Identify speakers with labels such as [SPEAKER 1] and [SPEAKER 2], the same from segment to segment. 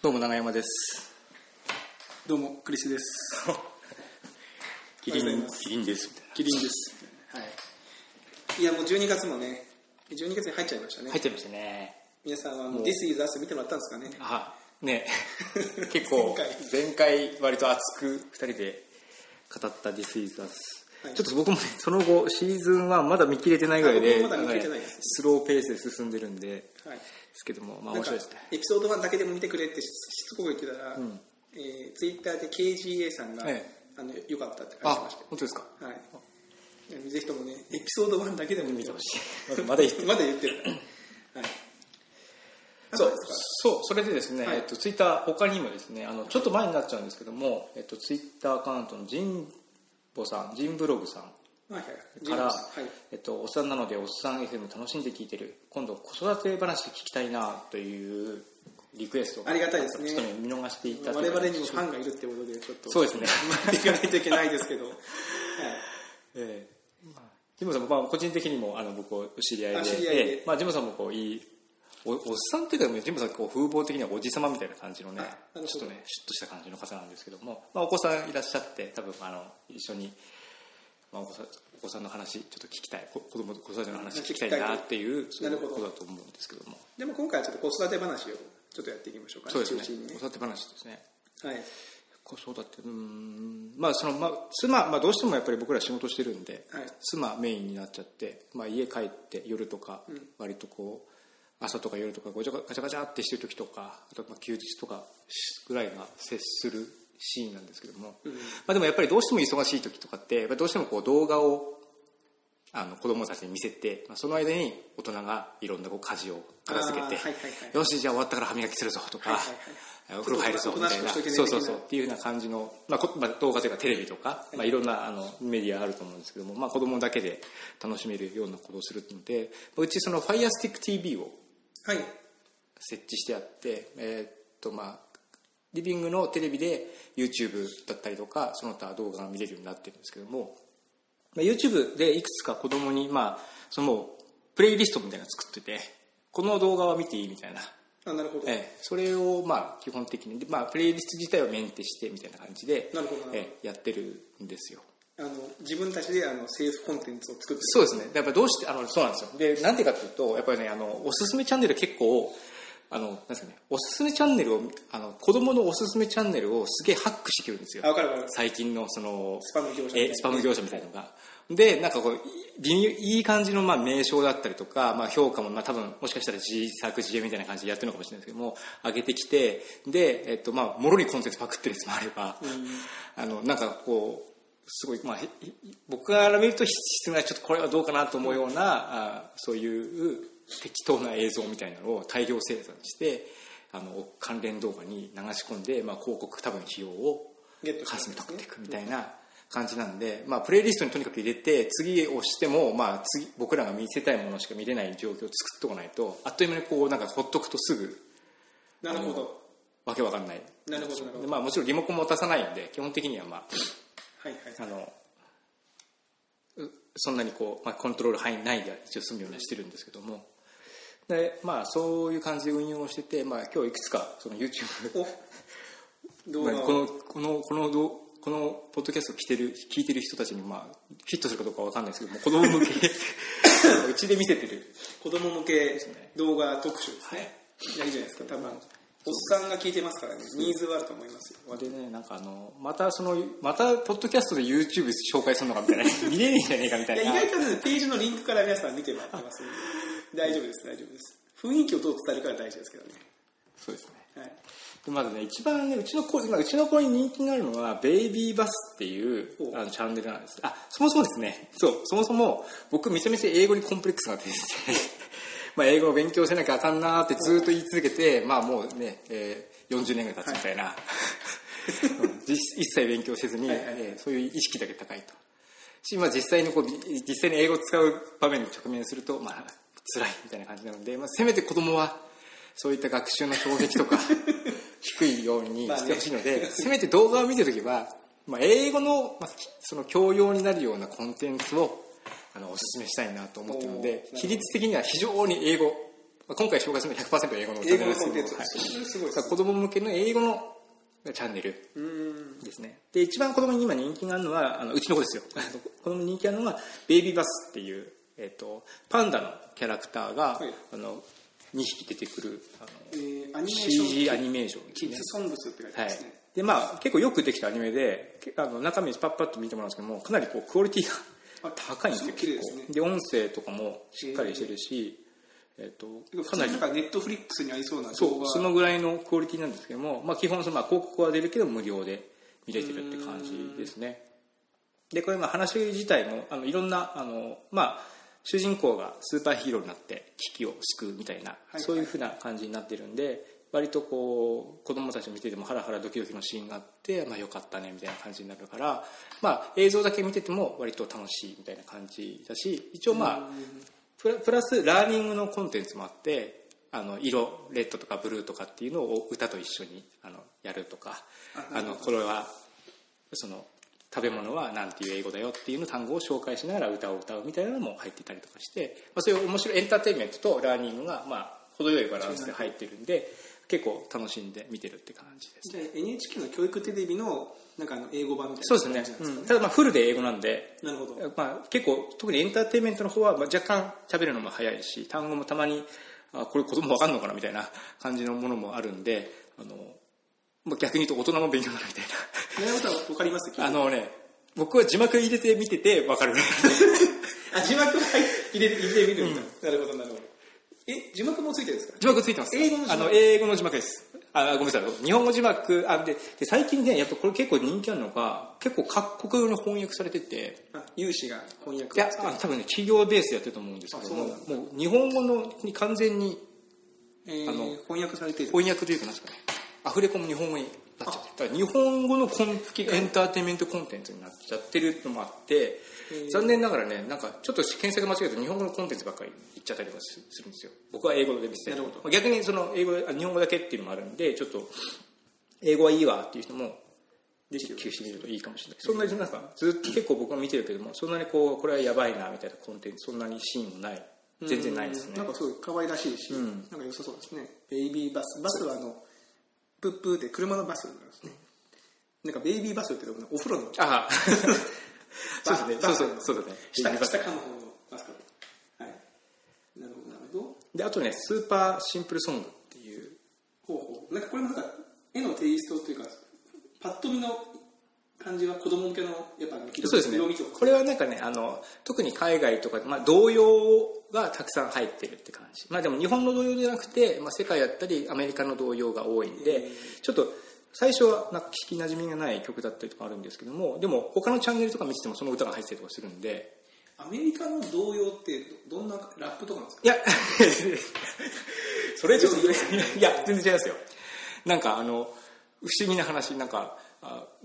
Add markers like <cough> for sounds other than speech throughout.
[SPEAKER 1] どうも長山です。
[SPEAKER 2] どうもクリスです。<laughs>
[SPEAKER 1] キリン
[SPEAKER 2] おはようございます。
[SPEAKER 1] キリンです。みたいな。
[SPEAKER 2] キリンです。はい。いやもう12月もね12月に入っちゃいましたね、
[SPEAKER 1] 入っちゃいましたね。
[SPEAKER 2] 皆さんはもう。This is Us 見てもらったんですかね？
[SPEAKER 1] あ、ね、<laughs> 結構
[SPEAKER 2] 前
[SPEAKER 1] 前回割と熱く二人で語った This is Us。
[SPEAKER 2] はい。
[SPEAKER 1] ちょっと僕もね、その後シーズンはまだ見切れてないぐらいで、
[SPEAKER 2] あ僕もまだ見切れてないです。
[SPEAKER 1] ねスローペースで進んでるんで、で
[SPEAKER 2] はい
[SPEAKER 1] すけども、まあ面白いですね。
[SPEAKER 2] エピソード1だけでも見てくれってししつこく言ってたら、えー、ツイッターで KGA さんが、
[SPEAKER 1] ええ。
[SPEAKER 2] あのよかったって書
[SPEAKER 1] あ
[SPEAKER 2] いてまし、
[SPEAKER 1] 本当ですか？
[SPEAKER 2] たはい。ぜひともねエピソード1だけでも見てほしい。<laughs>
[SPEAKER 1] まだ言って
[SPEAKER 2] まだ言ってる。はい。あ <laughs>
[SPEAKER 1] そうそうそれでですね、
[SPEAKER 2] はい。
[SPEAKER 1] えっと、ツイッター他にもですねあのちょっと前になっちゃうんですけども、えっと、ツイッターアカウントのジンボさんジンブログさんから、
[SPEAKER 2] はい。
[SPEAKER 1] えっと、おっさんなのでおっさん FM 楽しんで聞いてる。今度子育て話聞きたいなというリクエスト
[SPEAKER 2] ありがたいですね。
[SPEAKER 1] ちょっとね見逃していた
[SPEAKER 2] 我々にもファンがいるってことでちょっと
[SPEAKER 1] そうですね。
[SPEAKER 2] 待っていかないといけないですけど、<laughs> はい、
[SPEAKER 1] ええ。まあジムさんも、まあ、個人的にもあの僕お知り合いで。
[SPEAKER 2] あ知り合いで。
[SPEAKER 1] ええ。まあ、ジムさんもこういいおおっさんっていうかジムさんこう風貌的にはおじさまみたいな感じのねちょっとねシュッとした感じの方なんですけども、まあ、お子さんいらっしゃって多分あの一緒に、まあ、お子さんお子さんの話ちょっと聞きたい。こ子供子育ての話聞きたいなっていうそうい。うことだと思うんですけども。
[SPEAKER 2] でも今回はちょっと子育て話をちょっとやっていきましょうか。
[SPEAKER 1] そうですね。子育て話ですね。
[SPEAKER 2] はい。
[SPEAKER 1] 子育てうーん。まあその、まあ、妻、まあ、どうしてもやっぱり僕ら仕事してるんで、
[SPEAKER 2] はい。
[SPEAKER 1] 妻メインになっちゃって、まあ、家帰って夜とか割とこう朝とか夜とかごちゃガチャガチャってしてる時とかあとまあ休日とかぐらいが接するシーンなんですけども、まあ、でもやっぱりどうしても忙しい時とかってどうしてもこう動画をあの子供たちに見せて、まあ、その間に大人がいろんなこう家事を片付けて、
[SPEAKER 2] はいはいはい。
[SPEAKER 1] よしじゃあ終わったから歯磨きするぞとか、
[SPEAKER 2] はいはい
[SPEAKER 1] お風呂入るぞみたいな。そうそうそう。っていうような感じの、まあこまあ、動画というかテレビとか、い。まあ、いろんなあのメディアあると思うんですけども、まあ、子供だけで楽しめるようなことをするのでうちその FirestickTV を
[SPEAKER 2] はい。
[SPEAKER 1] 設置してあって、えーっとまあリビングのテレビで YouTube だったりとかその他動画が見れるようになってるんですけども、まあ、YouTube でいくつか子供にまあそのプレイリストみたいなの作っててこの動画は見ていいみたいな。
[SPEAKER 2] あなるほど、
[SPEAKER 1] ええ、それをまあ基本的に、でまあ、プレイリスト自体はメンテしてみたいな感じで
[SPEAKER 2] なるほどな。るほど
[SPEAKER 1] ええやってるんですよ。
[SPEAKER 2] あの自分たちであのセーフコンテンツを作って
[SPEAKER 1] そうですねやっぱどうしてあのそうなんですよでなんでかっていうとやっぱりねあのおすすめチャンネル結構あのなんですかねおすすめチャンネルをあの子供のおすすめチャンネルをすげえハックしてくるんですよ。
[SPEAKER 2] あ分かる分かる。
[SPEAKER 1] 最近のその
[SPEAKER 2] スパム業者みたいな。
[SPEAKER 1] えスパム業者みたいなのが。でなんかこう微妙いい感じのまあ名称だったりとか、まあ、評価もまあ多分もしかしたら自作自演みたいな感じでやってるのかもしれないですけども上げてきてで、えっとまあ、もろにコンテンツパクってるやつもあれば、あのなんかこうすごい、まあ、へ僕から見ると質がちょっとこれはどうかなと思うようなあそういう適当な映像みたいなのを大量生産してあの関連動画に流し込んで、まあ、広告多分費用をかすめ取っていくみたいな感じなんで、まあ、プレイリストにとにかく入れて次をしても、まあ、次僕らが見せたいものしか見れない状況を作っておかないとあっという間にこうなんかほっとくとすぐ
[SPEAKER 2] なるほど。
[SPEAKER 1] わけわかんない。
[SPEAKER 2] なるほどなるほど。
[SPEAKER 1] でまあ、もちろんリモコンも渡さないんで基本的にはまあ
[SPEAKER 2] はいはい。
[SPEAKER 1] あのうそんなにこう、まあ、コントロール範囲内で一応済むようにはしてるんですけどもでまあそういう感じで運用をしてて、まあ、今日いくつかその YouTube
[SPEAKER 2] お。動画を。
[SPEAKER 1] まあこのこのこのどこのポッドキャストを聞いてる聞いてる人たちにまあヒットするかどうかわかんないですけども子供向け。<laughs> うちで見せてる。
[SPEAKER 2] 子供向け動画特集ですね、い、やいいじゃないですか。多分おっさんが聞いてますからね。ニーズはあると思いますよ。
[SPEAKER 1] でねなんかあのまたそのまたポッドキャストで YouTube 紹介するのかみたいな。<laughs> 見れねえんじゃねえかみたいな。
[SPEAKER 2] いや意外とねページのリンクから皆さん見てもらってますんで大丈夫です大丈夫です。雰囲気をどう伝えるかが大事ですけどね。
[SPEAKER 1] そうですね。
[SPEAKER 2] はい。
[SPEAKER 1] でまずね一番ねうちの子今うちの子に人気があるのはベイビーバスっていう
[SPEAKER 2] お
[SPEAKER 1] あのチャンネルなんです。あそもそもですね。そうそもそも僕めちゃめちゃ英語にコンプレックスがあってですねまあ英語を勉強しなきゃあかんなーってずっと言い続けてまあもうね、えー40年ぐらい経つみたいな、<laughs> うん実一切勉強せずに、
[SPEAKER 2] はいはい。はい
[SPEAKER 1] えーそういう意識だけ高いと。し、まあ、実際にこう実際に英語を使う場面に直面するとまあ辛いみたいな感じなので、まあ、せめて子供はそういった学習の障壁とか <laughs> 低いようにしてほしいので、せめて動画を見てるときは、まあ、英語の,、まあ、その教養になるようなコンテンツをあのおすすめしたいなと思ってるので比率的には非常に英語まあ、今回紹介するのは100%英語のチャ
[SPEAKER 2] 英
[SPEAKER 1] ンネルです
[SPEAKER 2] 語のコンテンツ、
[SPEAKER 1] はい。
[SPEAKER 2] それすごいです
[SPEAKER 1] さあ子供向けの英語のチャンネルですね。で一番子供に今人気があるのはあのうちの子ですよ。<laughs> 子供に人気あるのはベイビーバスっていう、えっとパンダのキャラクターが、
[SPEAKER 2] はい。
[SPEAKER 1] あの2匹出てくるあの
[SPEAKER 2] えーアニメーション
[SPEAKER 1] CG アニメーションですね。
[SPEAKER 2] キッズソングスって書いて
[SPEAKER 1] はい
[SPEAKER 2] ますね、
[SPEAKER 1] でまあ結構よくできたアニメでけあの中身パッパッと見てもらうんですけどもかなりこうクオリティが
[SPEAKER 2] あ
[SPEAKER 1] 高いんですよ
[SPEAKER 2] ですね。
[SPEAKER 1] 結構。で音声とかもしっかりしてるし、えっとかなり
[SPEAKER 2] なんかネットフリックスにありそうな
[SPEAKER 1] そうそのぐらいのクオリティなんですけども、まあ、基本その、まあ、広告は出るけど無料で見れてるって感じですね。でこれまあ話自体もあのいろんなあの、まあ、主人公がスーパーヒーローになって危機を救うみたいな、
[SPEAKER 2] い
[SPEAKER 1] そういうふうな感じになってるんで割とこう子供たち見ててもハラハラドキドキのシーンがあって、まあ、よかったねみたいな感じになるから、まあ、映像だけ見てても割と楽しいみたいな感じだし一応まあプラプラスラーニングのコンテンツもあってあの色レッドとかブルーとかっていうのを歌と一緒にあのやるとかあのこれはその食べ物は何ていう英語だよっていうの単語を紹介しながら歌を歌うみたいなのも入っていたりとかして、まあ、そういう面白いエンターテインメントとラーニングがまあ程よいバランスで入ってるんで結構楽しんで見てるって感じです
[SPEAKER 2] じゃあ NHK の教育テレビのなんかあの英語版みたいな
[SPEAKER 1] そうですね。うんただまあフルで英語なんで
[SPEAKER 2] なるほど。
[SPEAKER 1] まあ、結構特にエンターテインメントの方はまあ若干喋るのも早いし単語もたまにあこれ子供わかんのかなみたいな感じのものもあるんであの、まあ、逆に言うと大人も勉強になるみたい
[SPEAKER 2] 宮山さん分かります
[SPEAKER 1] なあのね僕は字幕入れて見ててわかる。<laughs>
[SPEAKER 2] あ字幕入れ入れてみるん。だ、なるほどなるほど。え字幕もついてるんですか？
[SPEAKER 1] 字幕ついてます。
[SPEAKER 2] 英語の字幕。
[SPEAKER 1] あの英語の字幕です。あごめんなさい。日本語字幕。あでで最近ねやっぱこれ結構人気あるのが結構各国語に翻訳されてて
[SPEAKER 2] あ有志が翻訳
[SPEAKER 1] いやあ多分ね企業ベースでやってると思うんですけどももう日本語のに完全に
[SPEAKER 2] えー
[SPEAKER 1] あの
[SPEAKER 2] 翻訳されている。
[SPEAKER 1] 翻訳というかなんですかねアフレコも日本語になっちゃってだから日本語のコンエンターテインメントコンテンツになっちゃってるのもあって残念ながらねなんかちょっと検索間違えると日本語のコンテンツばっかり言っちゃったりとかすするんですよ。僕は英語で見せて逆にその英語日本語だけっていうのもあるんでちょっと英語はいいわっていう人もで休止見るといいかもしれない。そんなになんかずっと結構僕は見てるけどもそんなにこうこれはやばいなみたいなコンテンツそんなにシーンもない。全然ないですね。
[SPEAKER 2] なんかすごい可愛らしいし、
[SPEAKER 1] ん。
[SPEAKER 2] なんか良さそうですね。ベイビーバスバスはあのプップーって車のバスなんですね。なんかベイビーバスっていうのはお風呂の
[SPEAKER 1] ああ。そうですねそうそう。そうだね。
[SPEAKER 2] 下
[SPEAKER 1] ベイビーバス。
[SPEAKER 2] 下かの方のバスか。はい。なるほどなるほど。
[SPEAKER 1] であとねスーパーシンプルソングっていう。
[SPEAKER 2] ほうほうなんかこれもなんか絵のテイストというかパッと見の感じは子供向けのやっぱ
[SPEAKER 1] そうですね。これはなんかねあの特に海外とか、まあ、童謡がたくさん入ってるって感じ。まあでも日本の童謡じゃなくて、まあ、世界だったりアメリカの童謡が多いんでちょっと最初はなんか聞きなじみがない曲だったりとかあるんですけどもでも他のチャンネルとか見ててもその歌が入ってたりとかするんで。
[SPEAKER 2] アメリカの童謡ってどどんなラップとかなんですか？
[SPEAKER 1] いや <laughs> それちょっといや全然違いますよ。なんかあの不思議な話なんかあ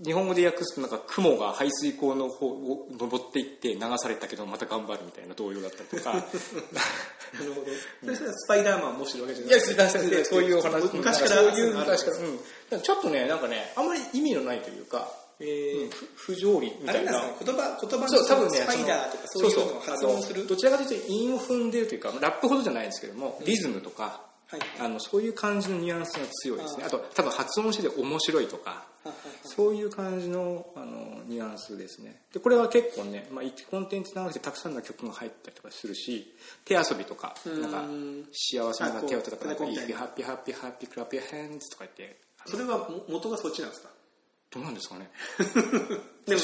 [SPEAKER 1] 日本語で訳すとなんか雲が排水溝の方を登っていって流されたけどまた頑張るみたいな童謡だったりとか。<laughs>
[SPEAKER 2] なるほど。それスパイダーマンを模してるわけじゃ
[SPEAKER 1] い
[SPEAKER 2] ない。
[SPEAKER 1] いませんそういうお話。
[SPEAKER 2] 昔から
[SPEAKER 1] そういう昔から。うん。ちょっとねなんかねあんまり意味のないというか、
[SPEAKER 2] えー。
[SPEAKER 1] ふ不条理み
[SPEAKER 2] あ
[SPEAKER 1] たいな。
[SPEAKER 2] 言葉言葉
[SPEAKER 1] そう多分ね
[SPEAKER 2] スパイダーとかそういうのを発音する？
[SPEAKER 1] どちらかというと韻を踏んでるというかラップほどじゃないんですけどもリズムとか、
[SPEAKER 2] はい。
[SPEAKER 1] あのそういう感じのニュアンスが強いですね。あと多分発音してて面白いとかそういう感じのあのニュアンスですね。でこれは結構ね、まあ、1コンテンツ長くてたくさんの曲が入ったりとかするし手遊びとかなんか幸せな手を叩くなんか「
[SPEAKER 2] あこう
[SPEAKER 1] If you happy happy happy clap your hands」とか言って
[SPEAKER 2] それはも元がそっちなんですか
[SPEAKER 1] どうなんですかね
[SPEAKER 2] でも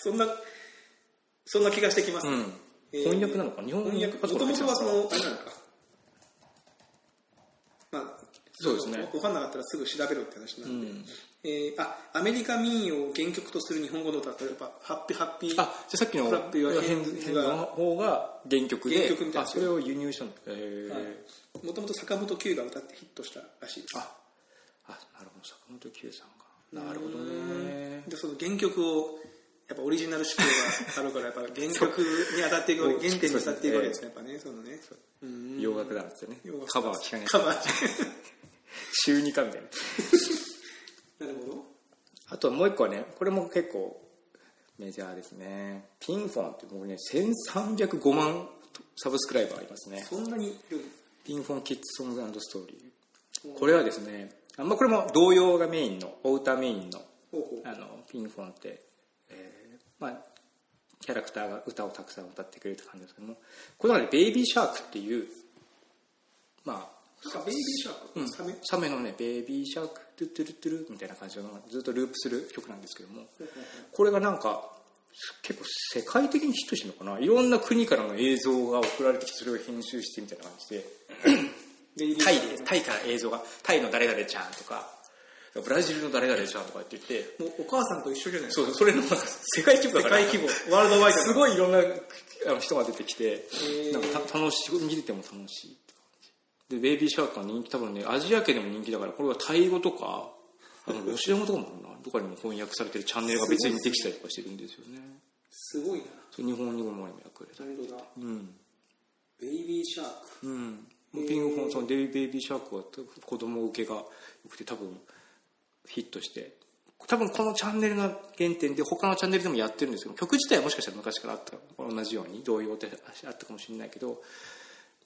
[SPEAKER 2] そんなそんな気がしてきます、
[SPEAKER 1] うん
[SPEAKER 2] えー
[SPEAKER 1] 翻訳なのか日本語
[SPEAKER 2] 翻訳もともとはそのあれなのかまあ
[SPEAKER 1] そうですね。
[SPEAKER 2] 分かんなかったらすぐ調べろって話なん。で、えーあアメリカ民謡を原曲とする日本語の歌例えば「ハッピーハッピー」
[SPEAKER 1] あじゃあさっきの
[SPEAKER 2] フラップ言わへん
[SPEAKER 1] 変の方が原曲で
[SPEAKER 2] 原曲みたいな。
[SPEAKER 1] あそれを輸入したんだへえ
[SPEAKER 2] もともと坂本九が歌ってヒットしたらしいです。
[SPEAKER 1] ああなるほど。坂本九さんがなるほどね。
[SPEAKER 2] でその原曲をやっぱオリジナル思考があるからやっぱ原曲に当たっていく原点に当たっていくわけですねやっぱねそのね。うん。
[SPEAKER 1] 洋楽だっつってね。
[SPEAKER 2] 洋楽。
[SPEAKER 1] カバーは聞かない。
[SPEAKER 2] カバー
[SPEAKER 1] 週2かみたいな。
[SPEAKER 2] なるほど。
[SPEAKER 1] あともう一個はねこれも結構メジャーですね。ピンフォンって僕ね1305万サブスクライバーありますね。
[SPEAKER 2] そんなにい。る
[SPEAKER 1] ピンフォンキッズソングストーリー。これはですねあまあこれも童謡がメインのお歌メインのあのピンフォンって、えーまあキャラクターが歌をたくさん歌ってくれるって感じですけどもこの中で「ベイビーシャーク」っていうまあ
[SPEAKER 2] なんかベイビーシャーク、
[SPEAKER 1] うん。
[SPEAKER 2] サメ？
[SPEAKER 1] サメのね「ベイビーシャークトゥットゥルットゥル」みたいな感じのずっとループする曲なんですけども。これがなんか結構世界的にヒットしてるのかな？いろんな国からの映像が送られてきてそれを編集してみたいな感じで。<coughs> タイでタイから映像がタイの誰々ちゃんとかブラジルの誰々ちゃんとかって言って。
[SPEAKER 2] もうお母さんと一緒じゃないですか。
[SPEAKER 1] そうそれの世界規模だから。
[SPEAKER 2] 世界規模。ワールドワイド
[SPEAKER 1] すごいいろんな人が出てきて。
[SPEAKER 2] ー。
[SPEAKER 1] なんかた楽しい見てても楽しいでベイビーシャークは人気多分ねアジア圏でも人気だからこれはタイ語とかあのロシア語とかもあるな。<laughs> どこかにも翻訳されてるチャンネルが別にできたりとかしてるんですよね。
[SPEAKER 2] すごいな。
[SPEAKER 1] そう日本語も今訳れたうん。
[SPEAKER 2] ベイビーシャーク。
[SPEAKER 1] うん。ピンフォンそのデイベイビーシャークは子供受けがよくて多分ヒットして。多分このチャンネルの原点で他のチャンネルでもやってるんですけど曲自体はもしかしたら昔からあった同じように同様であったかもしれないけど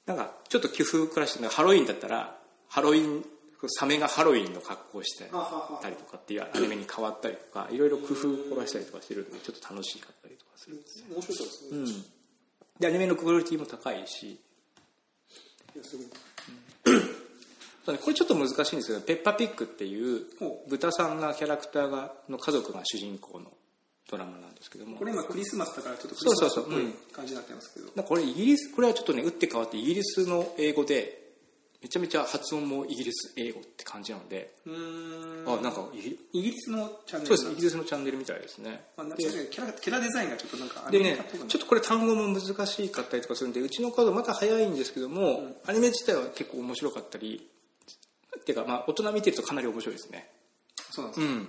[SPEAKER 1] なんかちょっと工夫からしてハロウィンだったらハロウィンサメがハロウィンの格好をしてたりとかっていうアニメに変わったりとかいろいろ工夫を凝らしたりとかしてるのでちょっと楽しかったりとかする
[SPEAKER 2] 面白そうですね、い
[SPEAKER 1] うん。でアニメのクオリティも高いし。
[SPEAKER 2] やすごい。
[SPEAKER 1] これちょっと難しいんですけどペッパーピッグっていう
[SPEAKER 2] ほ
[SPEAKER 1] 豚さんがキャラクターがの家族が主人公のドラマなんですけども。
[SPEAKER 2] これ今クリスマスだからちょっとクリスマスっぽい感じになってますけど。
[SPEAKER 1] これイギリスこれはちょっとね打って変わってイギリスの英語でめちゃめちゃ発音もイギリス英語って感じなので。あなんかイギリ
[SPEAKER 2] スのチャンネル。
[SPEAKER 1] そうですイギリスのチャンネルみたいですね。
[SPEAKER 2] まあ、キャラキャラデザインがちょっとなんかア
[SPEAKER 1] でねちょっとこれ単語も難しかったりとかするんでうちのカードまた早いんですけども、アニメ自体は結構面白かったり。っていうかまあ大人見てるとかなり面白いですね。
[SPEAKER 2] そうなんですか、
[SPEAKER 1] うん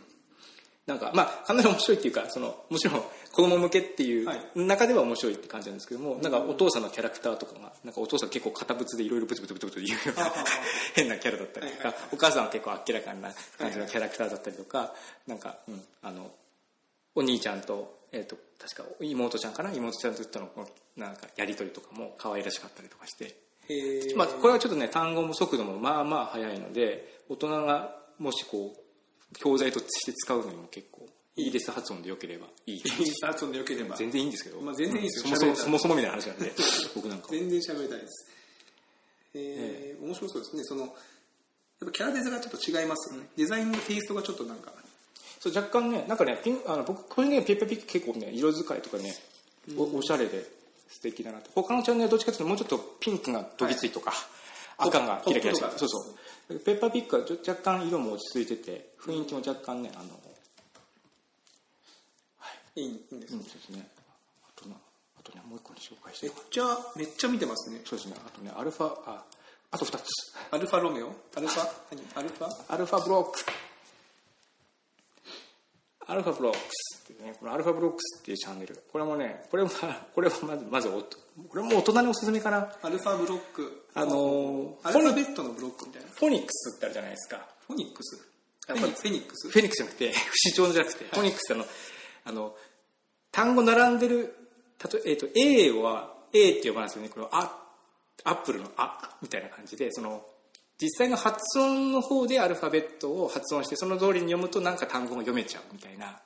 [SPEAKER 1] なんかまあかなり面白いっていうかそのもちろん子供向けっていう
[SPEAKER 2] はい
[SPEAKER 1] 中では面白いって感じなんですけども、なんかお父さんのキャラクターとかがなんかお父さん結構堅物でいろいろブツブツブツブツ言うような変なキャラだったりとか、
[SPEAKER 2] はい
[SPEAKER 1] お母さんは結構あっけらかな感じのキャラクターだったりとか、なんか、うん、あのお兄ちゃんと,、えー、と確か妹ちゃんかな妹ちゃんとのなんかやり取りとかも可愛らしかったりとかして。まあ、これはちょっとね単語も速度もまあまあ速いので大人がもしこう教材として使うのにも結構イギリス発音でよければいい
[SPEAKER 2] イギリス発音でよければ。
[SPEAKER 1] 全然いいんですけど、
[SPEAKER 2] まあ全然いいですよ。
[SPEAKER 1] そもそもそもそもみたいな話なんで僕なんか
[SPEAKER 2] 全然喋りたいですえー面白そうですねそのやっぱキャラデザがちょっと違いますよねデザインのテイストがちょっとなんか
[SPEAKER 1] そう若干ねなんかねピンあの僕個人的にペッパーピック結構ね色使いとかねおおしゃれで素敵だなって他のチャンネルはどっちかっていうともうちょっとピンクがどぎついとか、赤がキラキラしてそうそう。ペッパーピックはちょ若干色も落ち着いてて雰囲気も若干ねあの
[SPEAKER 2] い。いいいんです
[SPEAKER 1] うんそうですね。あとなあとねもう一個に紹介して
[SPEAKER 2] めっちゃめっちゃ見てますね。
[SPEAKER 1] そうですね。あとねアルファああと2つ。
[SPEAKER 2] アルファロメオ？アルファ？何？アルファ？
[SPEAKER 1] アルファブロックアルファブロックスっていうねこのアルファブロックスっていうチャンネル。これもねこれは <laughs> これはまずまずこれも大人におすすめかな。
[SPEAKER 2] アルファブロック。
[SPEAKER 1] あのー
[SPEAKER 2] アルファベットのブロックみたいな。
[SPEAKER 1] フォニックスってあるじゃないですか。
[SPEAKER 2] フォニックス。フェニフェニックス。
[SPEAKER 1] フェニックスじゃなくて不死鳥じゃなくて、フォニックスってあのあの単語並んでるたと、えー、と A は A って呼ばないですよね。このあアップルの「あ」みたいな感じでその実際の発音の方でアルファベットを発音してその通りに読むとなんか単語が読めちゃうみたいな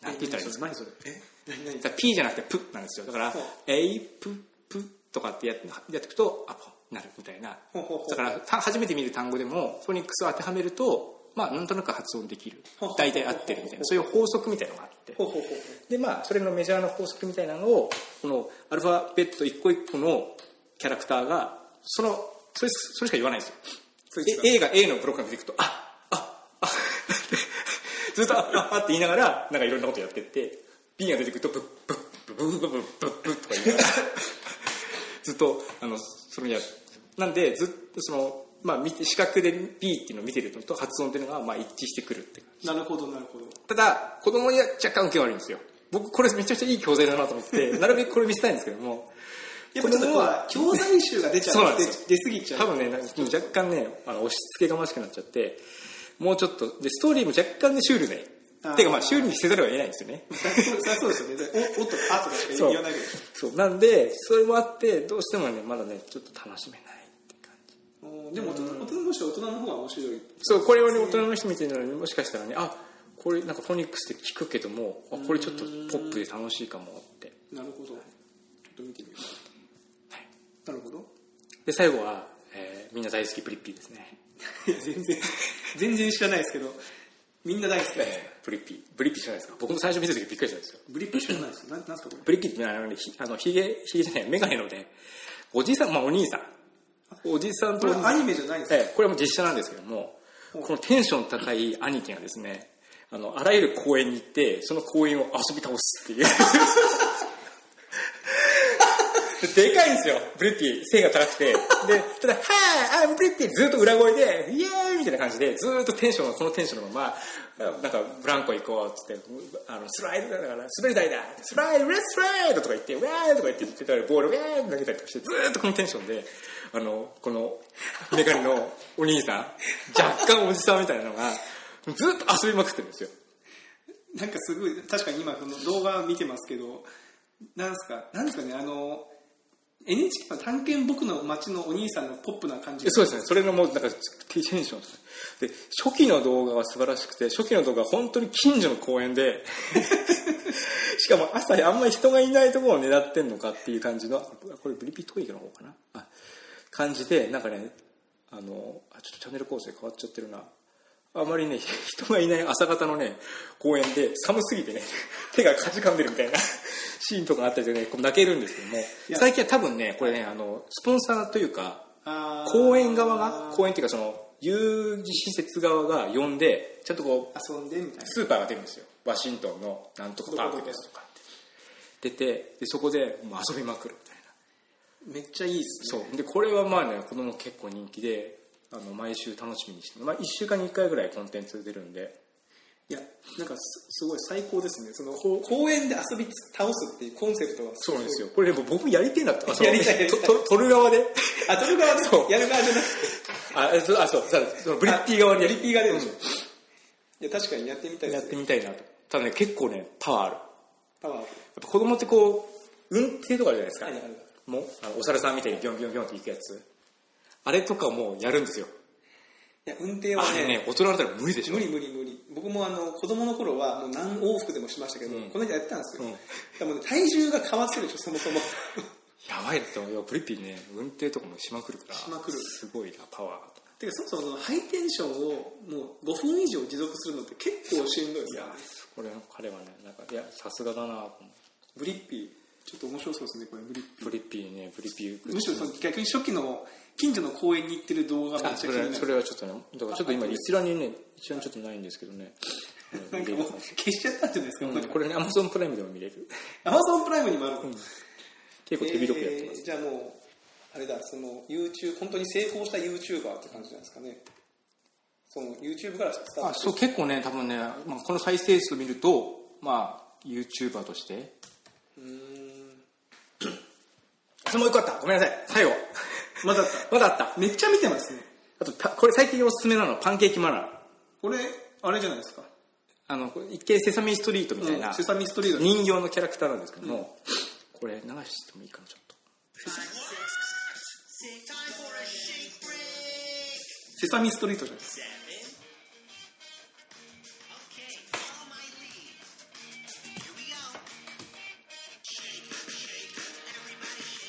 [SPEAKER 1] なんて言ったらいいんですか
[SPEAKER 2] 何それ？え何？何
[SPEAKER 1] P じゃなくて「プ」なんですよ。だから
[SPEAKER 2] ほう「
[SPEAKER 1] えいププ」とかってやってやっていくと「アポ」になるみたいな。
[SPEAKER 2] ほうほうほう。
[SPEAKER 1] だからた初めて見る単語でもフォニックスを当てはめるとまあなんとなく発音できる。大体合ってるみたいな。そういう法則みたいなのがあって。
[SPEAKER 2] ほうほうほうほ
[SPEAKER 1] でまあそれのメジャーな法則みたいなのをこのアルファベット一個一個のキャラクターがそのそれそれしか言わないんですよ A が A のブロックが出てくるとあああずっとああって言いながらなんかいろんなことやってって B が出てくるとブッブッブッブッブッブッブッとか言いながらずっとあのそれやるなんでずっとそのまあ、見て視覚で B っていうのを見てるのと発音っていうのがまあ一致してくるって
[SPEAKER 2] なるほどなるほど
[SPEAKER 1] ただ子供には若干受け悪いんですよ僕これめちゃくちゃいい教材だなと思ってなるべくこれ見せたいんですけども
[SPEAKER 2] やっぱちょっとこう教材集が出ちゃう
[SPEAKER 1] そうなんですよ。
[SPEAKER 2] 出過ぎちゃう。
[SPEAKER 1] 多分ねなんか若干ねあの押し付けがましくなっちゃってもうちょっとでストーリーも若干ねシュールで
[SPEAKER 2] あー。
[SPEAKER 1] ていうかまあシュールにせざるを得ないんですよね。<laughs>
[SPEAKER 2] そうですよね。おおっとあとかしか言わないけど
[SPEAKER 1] そう。なんでそれもあってどうしてもねまだねちょっと楽しめないって感じ。
[SPEAKER 2] でも大人大人もし大人の方が面白い。
[SPEAKER 1] そうこれをね大人の人見てるのにもしかしたらねあこれなんかフォニックスって聞くけどもあこれちょっとポップで楽しいかもって。
[SPEAKER 2] なるほど。ちょっと見てみよう、なるほど。
[SPEAKER 1] で最後は、えーみんな大好きブリッピーですね。
[SPEAKER 2] い <laughs> や全然全然知らないですけどみんな大好きです、
[SPEAKER 1] ブリッピー。ブリッピー知らないですか？僕も最初見た時びっくりしたんですよ。
[SPEAKER 2] ブリップ知らないですなんなんすかこれ？
[SPEAKER 1] ブリッピーってあのねひあのひげひげじゃないメガネのねおじさんまあお兄さん。おじさんと
[SPEAKER 2] これアニメじゃないんですか、
[SPEAKER 1] ええこれも実写なんですけどもこのテンション高い兄貴がですねあのあらゆる公園に行ってその公園を遊び倒すっていう <laughs> でかいんですよブリッピー背が高くてでただ「はいあブリッピー」ずっと裏声で「イエーイ!」みたいな感じでずっとテンションがこのテンションのままなんかブランコ行こうっつってあのスライドだから滑り台だスライドレッツスライドとか言ってウェーとか言ってってボールウェー投げたりとかしてずっとこのテンションであのこのメガネのお兄さん若干おじさんみたいなのがずっと遊びまくってるんですよ
[SPEAKER 2] なんかすごい確かに今この動画見てますけどなんすかなんですかねあの NHK の探検僕の街のお兄さんのポップな感じ
[SPEAKER 1] そうですね。それのもうなんかテンションで初期の動画は素晴らしくて初期の動画は本当に近所の公園で <laughs> しかも朝あんまり人がいないところを狙ってんのかっていう感じのこれブリピットウィークの方かな？あ感じでなんかねあのあちょっとチャンネル構成変わっちゃってるな。あまりね人がいない朝方のね公園で寒すぎてね手がかじかんでるみたいなシーンとかあったりでねこう泣けるんですけども
[SPEAKER 2] や。
[SPEAKER 1] 最近は多分ねこれねあのスポンサーというか公園側が公園っていうかその有事施設側が呼んでちゃんとこう
[SPEAKER 2] 遊んでみたいな。
[SPEAKER 1] スーパーが出るんですよ。ワシントンのなんとかパークですとかって。出てでそこでもう遊びまくるみたいな。
[SPEAKER 2] めっちゃいいっすね。
[SPEAKER 1] そう。でこれはまあね子供結構人気であの毎週楽しみにして、まあ、1週間に1回ぐらいコンテンツ出るんで
[SPEAKER 2] いやなんかすすごい最高ですね。その公園で遊び倒すっていうコンセプトが
[SPEAKER 1] そうなんですよ。これでも僕もやりてえなってあそう
[SPEAKER 2] やりたい。やりたい
[SPEAKER 1] とと撮る側で。
[SPEAKER 2] あ撮る側で
[SPEAKER 1] そう。
[SPEAKER 2] やる側じゃなくて。
[SPEAKER 1] あえそうあそうそうブリッピー側に。
[SPEAKER 2] やりピーが出るでしょ、いや確かにやってみたいで
[SPEAKER 1] やっ
[SPEAKER 2] す
[SPEAKER 1] てみたいなと。ただね結構ねパワーある。
[SPEAKER 2] パワー
[SPEAKER 1] やっぱ子供ってこう運転とかあるじゃないですか、
[SPEAKER 2] はいはい
[SPEAKER 1] もうあのお猿さんみたいにビョンビョンビョンって行くやつ。あれとかもやるんですよ
[SPEAKER 2] いや運転は
[SPEAKER 1] あれね大人だったら無理でしょ。
[SPEAKER 2] 無理無理無理。僕もあの子供の頃はもう何往復でもしましたけど、
[SPEAKER 1] うん。
[SPEAKER 2] この間やってたんですよ、
[SPEAKER 1] うん。
[SPEAKER 2] でもね体重が変わってるでしょそもそも。
[SPEAKER 1] やばいって思う。よプリッピーね運転とかもしまくるから
[SPEAKER 2] しまくる。
[SPEAKER 1] すごいなパワー
[SPEAKER 2] て。かそもそもハイテンションをもう5分以上持続するのって結構しんどいです
[SPEAKER 1] いやこれ彼はねなんかいやさすがだなと思う。
[SPEAKER 2] ブリッピーちょっと面白そうですねこれブリッピ
[SPEAKER 1] プリッピーねプリッピー
[SPEAKER 2] ーむしろその逆に初期の近所の公園に行ってる動画がめっちゃ気になる。
[SPEAKER 1] それはちょっとねだからちょっと今一覧にね一覧ちょっとないんですけどね。
[SPEAKER 2] なんかもう消しちゃったんじゃないですか、
[SPEAKER 1] うんこれねアマゾンプライムでも見れる。
[SPEAKER 2] アマゾンプライムにもあるの、
[SPEAKER 1] 結構手広くやってます、
[SPEAKER 2] えーじゃあもうあれだその YouTube 本当に成功した YouTuber って感じなんですかね？その YouTube からスタート
[SPEAKER 1] あそう結構ね多分ね、まあ、この再生数を見るとまあ YouTuber として。
[SPEAKER 2] うーん。<coughs>
[SPEAKER 1] あもう一個あった。ごめんなさい。最後
[SPEAKER 2] まだあっ
[SPEAKER 1] まだあった。
[SPEAKER 2] ためっちゃ見てますね。
[SPEAKER 1] あとたこれ最近おすすめなのパンケーキマナー
[SPEAKER 2] これあれじゃないですか。
[SPEAKER 1] あの一見セサミストリートみたいな、
[SPEAKER 2] うんセサミストリート。
[SPEAKER 1] 人形のキャラクターなんですけども、これ流してもいいかなちょっと。
[SPEAKER 2] セサミストリートじゃない。ですか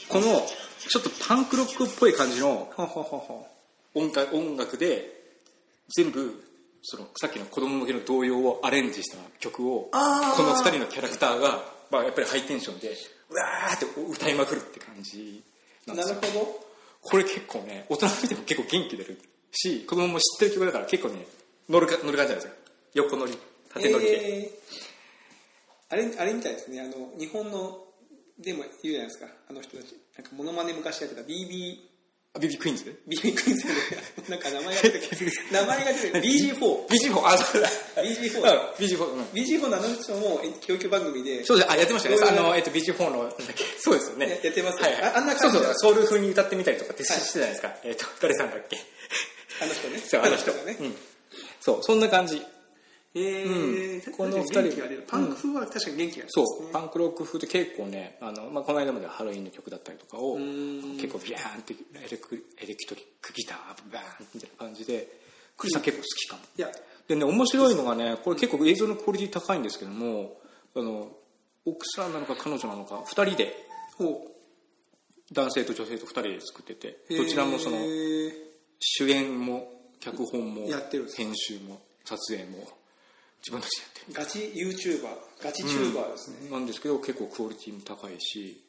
[SPEAKER 1] このちょっとパンクロックっぽい感じの音楽音楽で全部そのさっきの子供向けの童謡をアレンジした曲をこの2人のキャラクターが、まあ、やっぱりハイテンションでうわーって歌いまくるって感じなんですよ。
[SPEAKER 2] なるほ
[SPEAKER 1] これ結構ね大人見ても結構元気出るし子供も知ってる曲だから結構ね乗るか乗る感じなんですよ。横乗り
[SPEAKER 2] ど
[SPEAKER 1] 縦乗りで、
[SPEAKER 2] えー。あれあれみたいですね。あの日本のでも言うじゃないですかあの人たちなんかモノマネ昔やってた BB
[SPEAKER 1] あビビクイーンズ？
[SPEAKER 2] ビビクイーンズでなんか名前が出てくる。名前が出てくる BG4
[SPEAKER 1] BG4 あそうだ。
[SPEAKER 2] BG4
[SPEAKER 1] うん BG4 うん。
[SPEAKER 2] BG4 のあの人もえ教育番組で。
[SPEAKER 1] そうですあやってましたね。あの、えっと、ビジーフォー のなんだっけ。そうですよね。
[SPEAKER 2] ややってます
[SPEAKER 1] はいはい、
[SPEAKER 2] ああんな感じ
[SPEAKER 1] そうそう。ソウル風に歌ってみたりとかってし,、
[SPEAKER 2] はい。
[SPEAKER 1] てたじゃないですか。えっと誰さんだっけ。
[SPEAKER 2] あの人ね。<laughs>
[SPEAKER 1] そうあの人
[SPEAKER 2] がね。
[SPEAKER 1] うん。そうそんな感じ
[SPEAKER 2] えー。
[SPEAKER 1] うん。この二人。
[SPEAKER 2] パンク風は確かに元気が出るんです
[SPEAKER 1] そう、
[SPEAKER 2] ね
[SPEAKER 1] パンクロック風って結構ねあの、まあ、この間までハロウィンの曲だったりとかを
[SPEAKER 2] ん。
[SPEAKER 1] 結構ビャーンってエレクエレクトリックギターバーンみたいな感じでクリスさん結構好きかも。
[SPEAKER 2] いや。
[SPEAKER 1] でね面白いのがねこれ結構映像のクオリティ高いんですけどもあの奥さんなのか彼女なのか2人で
[SPEAKER 2] ほ
[SPEAKER 1] 男性と女性と2人で作ってて
[SPEAKER 2] う
[SPEAKER 1] どちらもその主演も脚本も編集も撮影も自分たちでやってる。
[SPEAKER 2] ガチ YouTuber ガチチューバーですね、
[SPEAKER 1] なんですけど結構クオリティも高いし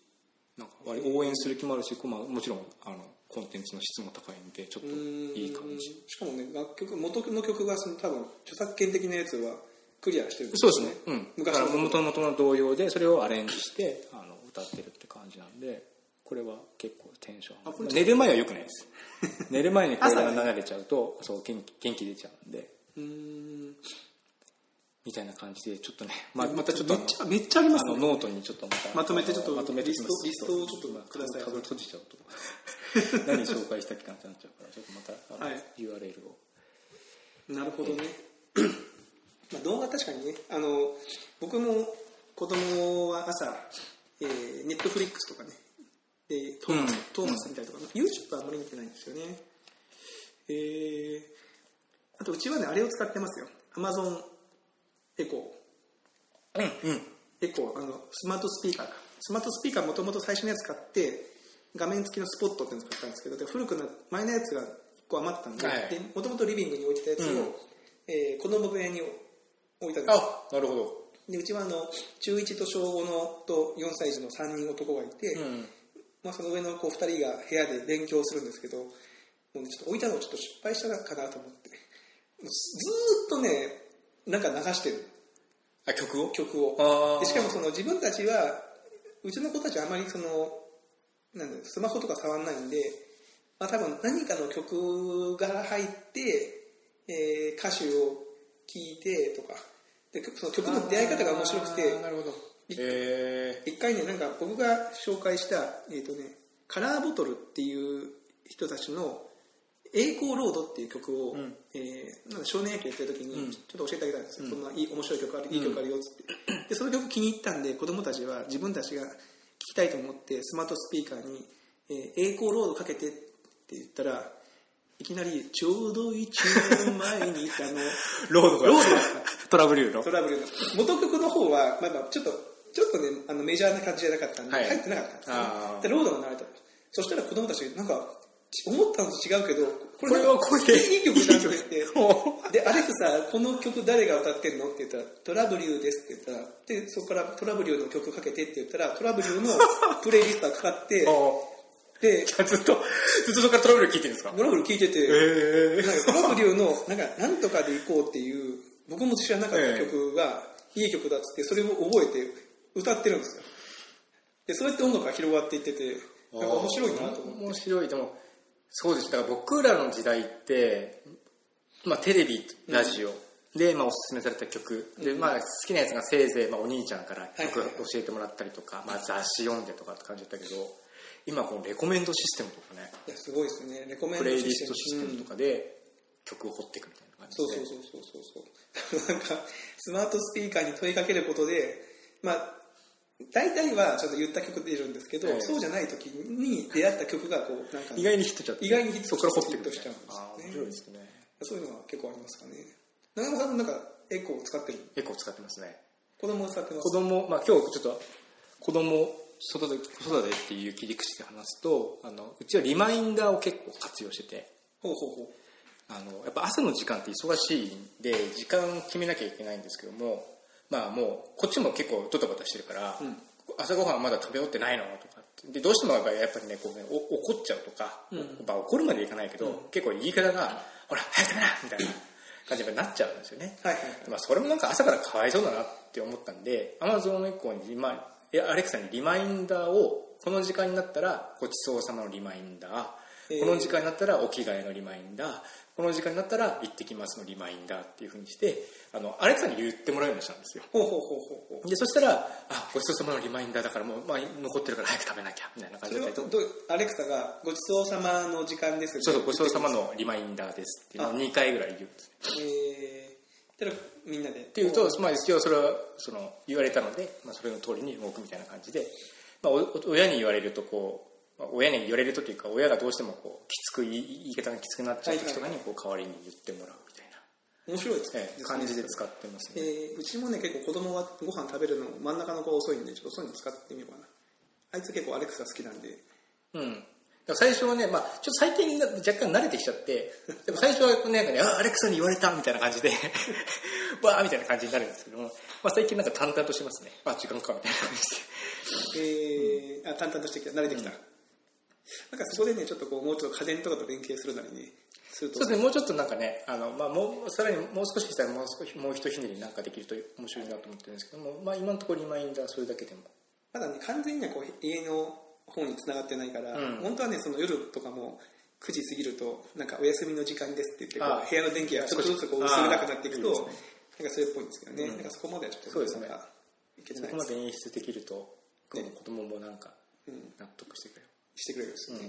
[SPEAKER 1] なんか割り応援する気もあるし、まあ、もちろんあのコンテンツの質も高いんでちょっといい感じ。
[SPEAKER 2] しかもね楽曲元の曲がその多分著作権的なやつはクリアしてるん
[SPEAKER 1] そうですね、うん、
[SPEAKER 2] 昔の
[SPEAKER 1] だから元々の童謡でそれをアレンジしてあの歌ってるって感じなんでこれは結構テンション寝る前はよくないです。寝る前にこれが流れちゃうとそう元気元気出ちゃうんでたいな感じでちょっとねままたちょっと
[SPEAKER 2] めっちゃめっちゃありますね。
[SPEAKER 1] あのノートにちょっとまた
[SPEAKER 2] まとめてちょっと
[SPEAKER 1] まとめて
[SPEAKER 2] リストリストをちょっとください
[SPEAKER 1] タブ閉じちゃうと。<laughs> 何紹介したっけなってなっちゃうからちょっとまた
[SPEAKER 2] はい。
[SPEAKER 1] URL を。
[SPEAKER 2] なるほどね、<clears throat> まあ、動画確かにねあの僕も子供は朝、えー、ネットフリックスとかねでトーマス,、
[SPEAKER 1] うん。
[SPEAKER 2] トーマス見たりとか、YouTube はあんまり見てないんですよね。えー、あとうちはねあれを使ってますよ。Amazon エコ。ー
[SPEAKER 1] うんうん。
[SPEAKER 2] エコーあのスマートスピーカーか。スマートスピーカーもともと最初のやつ買って画面付きのスポットっていうのを使ったんですけどで古くな前のやつが1個余ったんで
[SPEAKER 1] はい。
[SPEAKER 2] もともとリビングに置いてたやつを、
[SPEAKER 1] うん。
[SPEAKER 2] えー子供部屋に置いたんです
[SPEAKER 1] あなるほど。
[SPEAKER 2] でうちはあの中1と小5のと4歳児の3人男がいて、
[SPEAKER 1] うん。
[SPEAKER 2] まあ、その上の子2人が部屋で勉強するんですけどもう、ね、ちょっと置いたのをちょっと失敗したかなと思って。ずーっとねなんか流してる。
[SPEAKER 1] あ曲を？
[SPEAKER 2] 曲を。でしかもその自分たちはうちの子たちはあまりそのなんだスマホとか触らないんで、まあ、多分何かの曲が入って、えー歌詞を聴いてとか。でその曲の出会い方が面白くて
[SPEAKER 1] なるほど。え
[SPEAKER 2] 一回ねなんか僕が紹介した、えーとね、カラーボトルっていう人たちの「栄光ロード」っていう曲を、
[SPEAKER 1] ん。
[SPEAKER 2] えーなんか少年野球やってる時に
[SPEAKER 1] うん。
[SPEAKER 2] ちょっと教えてあげたんですよ、こん。ないい面白い曲あるいい曲あるよっつって、でその曲気に入ったんで子供たちは自分たちが聴きたいと思ってスマートスピーカーに「えー栄光ロードかけて」って言ったらいきなり「ちょうど一年前に」ってあの
[SPEAKER 1] ー、ロードが。
[SPEAKER 2] ロードが。
[SPEAKER 1] トラブルの
[SPEAKER 2] トラブルの元曲の方は、まあ、まあちょっとちょっとねあのメジャーな感じじゃなかったんで、
[SPEAKER 1] はい。
[SPEAKER 2] 入ってなかったんですね。でロードが流れたそしたら子供たちなんか思ったのと違うけどこ
[SPEAKER 1] これはこれで
[SPEAKER 2] いい曲じゃんって。言って
[SPEAKER 1] お。
[SPEAKER 2] でアレクサこの曲誰が歌ってんのって言ったらトラブリューですって言ったらでそこからトラブリューの曲かけてって言ったらトラブリューのプレイリストがかかって。で
[SPEAKER 1] ずっとずっとそこからトラブル聞いてるんですか？
[SPEAKER 2] トラブル聞いてて、
[SPEAKER 1] え
[SPEAKER 2] なんかトラブリュー。のなんかなんとかで行こうっていう僕も知らなかった曲がいい曲だっつってそれを覚えて歌ってるんですよでそうやって音楽が広がっていっててなんか面白いなと思って
[SPEAKER 1] 面白いでもそうです。だから僕らの時代って、まあ、テレビラジオ、で、まあ、おすすめされた曲。で、まあ、好きなやつがせいぜい、まあ、お兄ちゃんから曲教えてもらったりとか、まあ、雑誌読んでとかって感じだったけど今このレコメンドシステムとかね
[SPEAKER 2] いやすごいですね。レコメンド
[SPEAKER 1] プレイリストシステム
[SPEAKER 2] うん
[SPEAKER 1] とかで曲を掘っていくみたいな感じで。
[SPEAKER 2] そうそうそうそうそうそう。<laughs> なんかスマートスピーカーに問いかけることでまあ大体はちょっと言った曲出るんですけど、
[SPEAKER 1] ええ。
[SPEAKER 2] そうじゃない時に出会った曲がこうなんか
[SPEAKER 1] 意外にヒットしちゃって。
[SPEAKER 2] 意外にヒットしちゃうんですよね。
[SPEAKER 1] 面白いですね。
[SPEAKER 2] そういうのは結構ありますかね。長山さんもなんかエコーを使ってる？
[SPEAKER 1] 結構使ってますね。
[SPEAKER 2] 子供を使ってます？
[SPEAKER 1] 子供まあ今日ちょっと子供外で子育てっていう切り口で話すとあのうちはリマインダーを結構活用してて。
[SPEAKER 2] ほうほうほう。
[SPEAKER 1] あのやっぱ朝の時間って忙しいんで時間決めなきゃいけないんですけどもまあもうこっちも結構ドタバタしてるから、
[SPEAKER 2] ん。
[SPEAKER 1] 朝ごはんまだ食べ終わってないのとかでどうしてもやっぱりやっぱりねこうねお怒っちゃうとか、まあ、怒るまでいかないけど、結構言い方が「ほら早く食べな!」みたいな感じになっちゃうんですよね、
[SPEAKER 2] はい
[SPEAKER 1] まあ、それもなんか朝からかわいそうだなって思ったんで Amazon エコーにリマいやアレクサにリマインダーをこの時間になったらごちそうさまのリマインダーこの時間になったらお着替えのリマインダー。この時間になったら行ってきますのリマインダーっていうふうにしてあのアレクサに言ってもらうようにしたんですよ。
[SPEAKER 2] ほうほうほうほうほう。
[SPEAKER 1] でそしたらあごちそうさまのリマインダーだからもう、まあ、残ってるから早く食べなきゃみたいな感
[SPEAKER 2] そ
[SPEAKER 1] じだったりと
[SPEAKER 2] れはどどうアレクサがごちそうさまの時間です
[SPEAKER 1] そうそうごちそうさまのリマインダーですっていうのを2回ぐらい言うんです
[SPEAKER 2] えたらみんなで。
[SPEAKER 1] っていうと、まあ、一応それはその言われたので、まあ、それの通りに動くみたいな感じで、まあ、お親に言われるとこう、まあ、親に言われるとというか親がどうしてもこうきつく言い言い方がきつくなっちゃう時とかにこう代わりに言ってもらうみたいな、
[SPEAKER 2] 面白いです。ね
[SPEAKER 1] ええ感じで使ってますね、
[SPEAKER 2] えーうちもね結構子供はご飯食べるの真ん中の子遅いんでちょっとそういうの使ってみようかな。あいつ結構アレクサ好きなんで。
[SPEAKER 1] うん。最初はね、まあ、ちょっと最近若干慣れてきちゃってでも最初はねなんかねあアレクサに言われたみたいな感じで <laughs> わーみたいな感じになるんですけども、まあ、最近なんか淡々としてますね。あ時間かみたいな感じで。
[SPEAKER 2] えーあ淡々としてきた。慣れてきた、なんかそこでねちょっとこうもうちょっと家電とかと連携するなりねすると
[SPEAKER 1] そうですね、もうちょっとなんかね、あのまあ、もうさらにもう少ししたらもう少しもうひとひねりなんかできると面白いなと思ってるんですけども、まあ、今のところリマインダーそれだけでも。
[SPEAKER 2] まだね完全にはこう家の方に繋がってないから、
[SPEAKER 1] うん。
[SPEAKER 2] 本当はねその夜とかも9時過ぎるとなんかお休みの時間ですって言って部屋の電気がちょっとずつこう薄暗くなっていくとなんかそれっぽいんですけどね、
[SPEAKER 1] うん。
[SPEAKER 2] なんかそこまではちょっと
[SPEAKER 1] そうですね
[SPEAKER 2] いけないです
[SPEAKER 1] こまで演出できると、
[SPEAKER 2] ね。
[SPEAKER 1] 子供もなんか
[SPEAKER 2] うん、
[SPEAKER 1] 納得してくれる、
[SPEAKER 2] してくれるんですよね、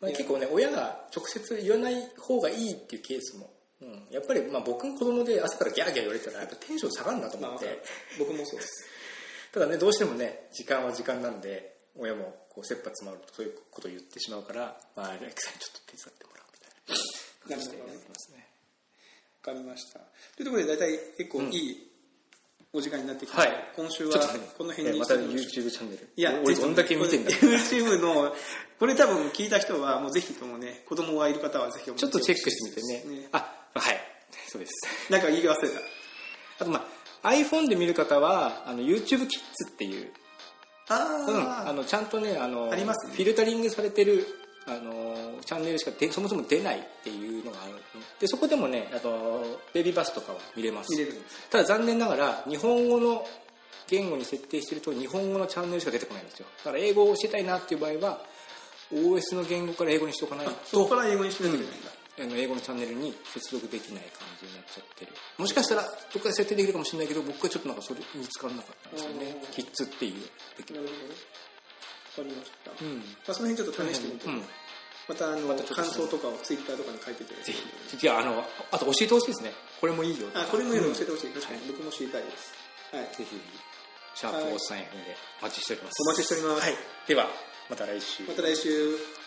[SPEAKER 1] まあ、結構ね親が直接言わない方がいいっていうケースも、うん、やっぱりまあ僕の子供で朝からギャーギャー言われたらやっぱテンション下がるなと
[SPEAKER 2] まあ
[SPEAKER 1] 思って、
[SPEAKER 2] 僕もそうです。<laughs>
[SPEAKER 1] ただねどうしてもね時間は時間なんで親もこう切羽詰まるとそういうことを言ってしまうから、まあ、アレクサにちょっと手伝ってもらうみたいな感じでやってますね。
[SPEAKER 2] わかりました。というところで大体結構いいお時間になってきました、
[SPEAKER 1] はい。
[SPEAKER 2] 今週はこの辺に
[SPEAKER 1] また YouTube チャンネル。
[SPEAKER 2] いや、
[SPEAKER 1] 俺どんだけ見てんだ。
[SPEAKER 2] YouTube の、これ多分聞いた人は、もうぜひともね、子供がいる方はぜひ
[SPEAKER 1] ちょっとチェックしてみてね。あはい。そうです。
[SPEAKER 2] なんか言い忘れた。
[SPEAKER 1] あとまあ iPhone で見る方はあの YouTube キッズっていう。
[SPEAKER 2] あ
[SPEAKER 1] うん、あのちゃんとねあの
[SPEAKER 2] ありますね。
[SPEAKER 1] フィルタリングされてるあのチャンネルしかでそもそも出ないっていうのがあるでそこでもねあのベビーバスとかは見れます。
[SPEAKER 2] 見れるんです。
[SPEAKER 1] ただ残念ながら日本語の言語に設定してると日本語のチャンネルしか出てこないんですよ。だから英語を教えたいなっていう場合は OS の言語から英語にしておかない
[SPEAKER 2] そことから英語にしないといけないんだ。
[SPEAKER 1] あの英語のチャンネルに接続できない感じになっちゃってる。もしかしたらどっかで設定できるかもしれないけど僕はちょっとなんかそれ見つからなかったんですよね。
[SPEAKER 2] うん
[SPEAKER 1] キッズっていう。でき
[SPEAKER 2] なるほど。ね。わかりました。ま
[SPEAKER 1] うん。
[SPEAKER 2] あ、その辺ちょっと試してみて、
[SPEAKER 1] うん
[SPEAKER 2] またあの、
[SPEAKER 1] ま
[SPEAKER 2] 感想とかをツイッターとかに書いてて。
[SPEAKER 1] ぜひじゃああのあと教えてほしいですねこれもいいよ
[SPEAKER 2] あ、これもいいの
[SPEAKER 1] うん
[SPEAKER 2] 教えてほしい。確かに僕も知りたいです。はい。
[SPEAKER 1] ぜひシャープおっさん FM でお待ちしております
[SPEAKER 2] お待ちしております。
[SPEAKER 1] はいではまた来週
[SPEAKER 2] また来週。